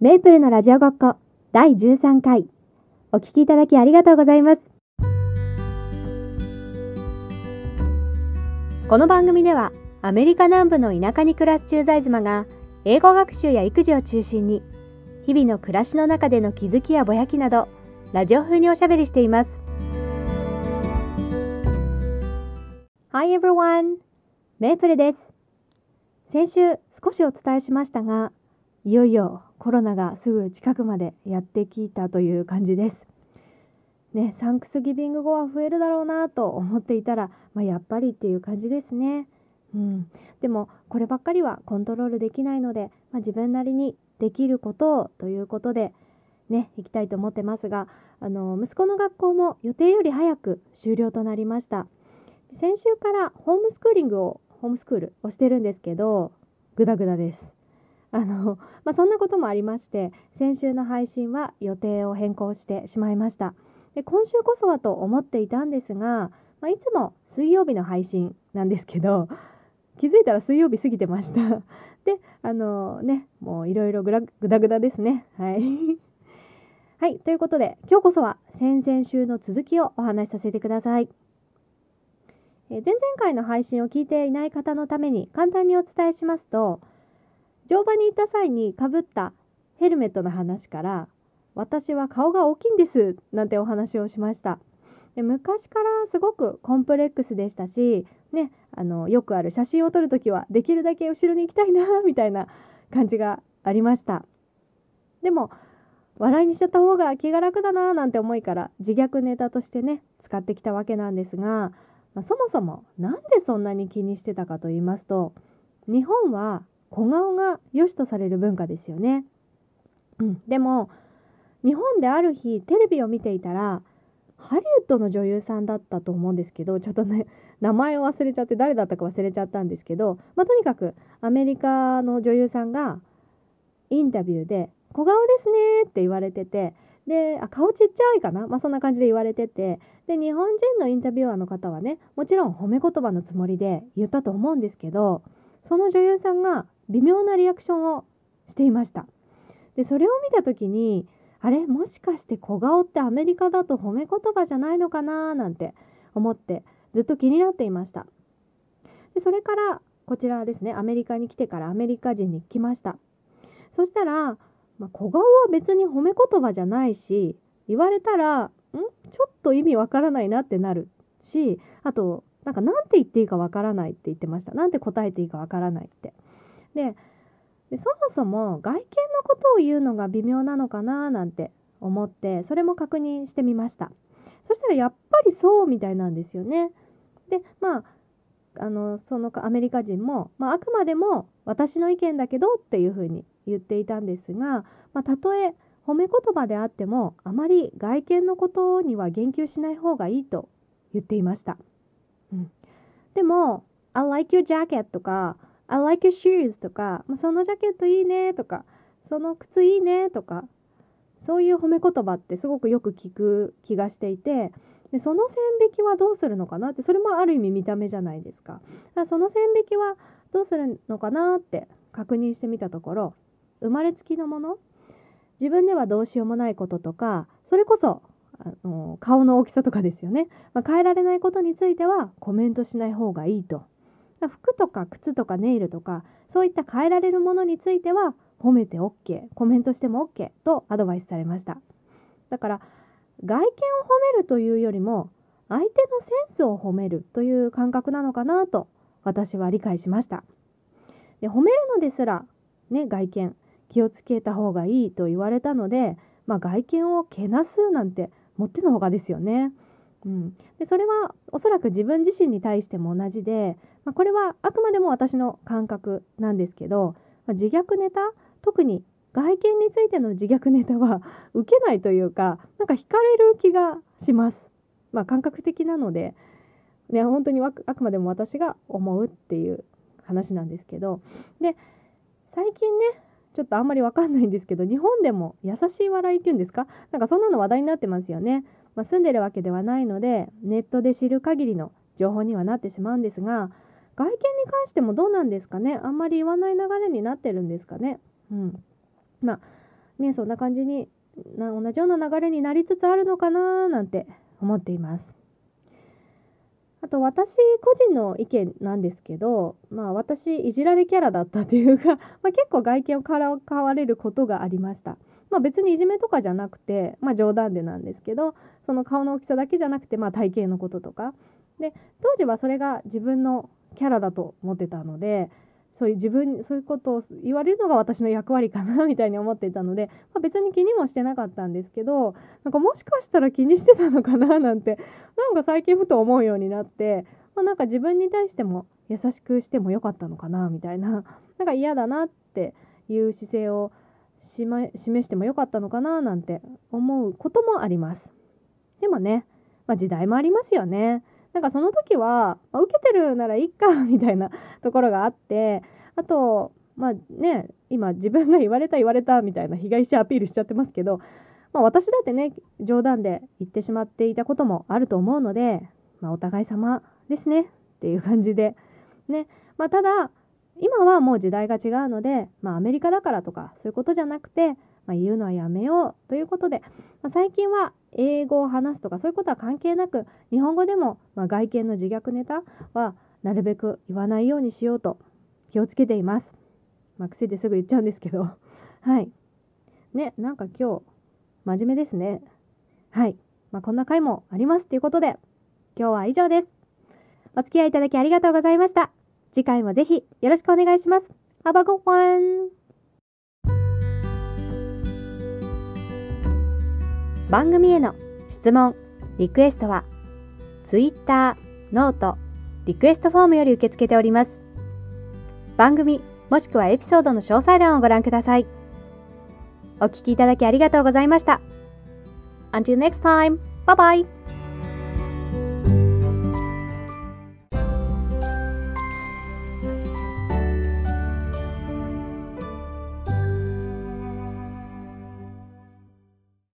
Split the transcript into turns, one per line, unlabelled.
メイプルのラジオごっこ第13回。お聞きいただきありがとうございます。この番組ではアメリカ南部の田舎に暮らす駐在妻が英語学習や育児を中心に日々の暮らしの中での気づきやぼやきなどラジオ風におしゃべりしています。Hi everyone! メイプルです。先週少しお伝えしましたがいよいよコロナがすぐ近くまでやってきたという感じです。ね、サンクスギビング後は増えるだろうなと思っていたら、まあ、やっぱりっていう感じですね。うん、でもこればっかりはコントロールできないので、まあ、自分なりにできることをということでね行きたいと思ってますがあの息子の学校も予定より早く終了となりました先週からホームスクーリングをホームスクールをしてるんですけどグダグダですあの、まあ、そんなこともありまして先週の配信は予定を変更してしまいました。で今週こそはと思っていたんですが、まあ、いつも水曜日の配信なんですけど 気づいたら水曜日過ぎてました。であのねもういろいろぐだぐだですね。はい。はいということで今日こそは先々週の続きをお話しさせてください。え前々回の配信を聞いていない方のために簡単にお伝えしますと乗馬に行った際にかぶったヘルメットの話から私は顔が大きいんですなんてお話をしました。で昔からすごくコンプレックスでしたし、ね、あのよくある写真を撮る時はできるだけ後ろに行きたいな みたいな感じがありました。でも笑いにしちゃった方が気が楽だななんて思いから自虐ネタとしてね使ってきたわけなんですが、まあ、そもそも何でそんなに気にしてたかと言いますと日本は小顔が良しとされる文化ですよね。うん、でも日本である日テレビを見ていたらハリウッドの女優さんだったと思うんですけどちょっとね 名前を忘れちゃって誰だったか忘れちゃったんですけど、まあ、とにかくアメリカの女優さんがインタビューで「小顔ですね」って言われててであ顔ちっちゃいかな、まあ、そんな感じで言われててで日本人のインタビュアーの方はねもちろん褒め言葉のつもりで言ったと思うんですけどその女優さんが微妙なリアクションをしていました。でそれを見た時にあれ？もしかして小顔ってアメリカだと褒め言葉じゃないのかななんて思ってずっと気になっていました。でそれからこちらですねアメリカに来てからアメリカ人に来ました。そしたら、まあ、小顔は別に褒め言葉じゃないし言われたらん？ちょっと意味わからないなってなるしあとなんか何て言っていいかわからないって言ってました。なんて答えていいかわからないって。ででそもそも外見のことを言うのが微妙なのかななんて思ってそれも確認してみました。そしたらやっぱりそうみたいなんですよね。でまああのそのアメリカ人も、まあ、あくまでも私の意見だけどっていうふうに言っていたんですが、まあ、たとえ褒め言葉であってもあまり外見のことには言及しない方がいいと言っていました、うん、でも「I like your jacket」とか I like your shoes とか、まあ、そのジャケットいいねとか、その靴いいねとか、そういう褒め言葉ってすごくよく聞く気がしていて、でその線引きはどうするのかなってそれもある意味見た目じゃないですか。だかその線引きはどうするのかなって確認してみたところ生まれつきのもの自分ではどうしようもないこととかそれこそあの顔の大きさとかですよね、まあ、変えられないことについてはコメントしない方がいいと服とか靴とかネイルとかそういった変えられるものについては褒めて OK コメントしても OK とアドバイスされましただから外見を褒めるというよりも相手のセンスを褒めるという感覚なのかなと私は理解しましたで褒めるのですらね外見気をつけた方がいいと言われたので、まあ、外見をけなすなんてもってのほかですよね。うん、でそれはおそらく自分自身に対しても同じで、まあ、これはあくまでも私の感覚なんですけど、まあ、自虐ネタ特に外見についての自虐ネタは 受けないというかなんか惹かれる気がします。まあ、感覚的なので、ね、本当にあくまでも私が思うっていう話なんですけどで最近ねちょっとあんまりわかんないんですけど日本でも優しい笑いっていうんですか？なんかそんなの話題になってますよね。まあ、住んでるわけではないのでネットで知る限りの情報にはなってしまうんですが外見に関してもどうなんですかね？あんまり言わない流れになってるんですかね？うん、まあねそんな感じにな同じような流れになりつつあるのかななんて思っています。あと私個人の意見なんですけど、まあ私いじられキャラだったというか、ま、結構外見をからかわれることがありました。まあ別にいじめとかじゃなくて、まあ冗談でなんですけど、その顔の大きさだけじゃなくて、まあ体型のこととか。で、当時はそれが自分のキャラだと思ってたので、そういう自分そういうことを言われるのが私の役割かなみたいに思っていたので、まあ、別に気にもしてなかったんですけどなんかもしかしたら気にしてたのかななんて なんか最近ふと思うようになって、まあ、なんか自分に対しても優しくしてもよかったのかなみたいな なんか嫌だなっていう姿勢をし、ま示してもよかったのかななんて思うこともあります。でもね、まあ、時代もありますよね。なんかその時は、まあ、受けてるならいっかみたいな ところがあってあとまあね今自分が言われた言われたみたいな被害者アピールしちゃってますけど、まあ、私だってね冗談で言ってしまっていたこともあると思うので、まあ、お互い様ですねっていう感じでね。まあただ今はもう時代が違うので、まあ、アメリカだからとかそういうことじゃなくて、まあ、言うのはやめようということで、まあ、最近は英語を話すとかそういうことは関係なく日本語でも、まあ、外見の自虐ネタはなるべく言わないようにしようと気をつけています。まあ、癖ですぐ言っちゃうんですけど はい。ね、なんか今日真面目ですね。はい。まあ、こんな回もありますということで今日は以上です。お付き合いいただきありがとうございました。次回もぜひよろしくお願いします。Have a good one! 番組への質問、リクエストは Twitter、 note、リクエストフォームより受け付けております。番組もしくはエピソードの詳細欄をご覧ください。お聞きいただきありがとうございました。Until next time, bye bye!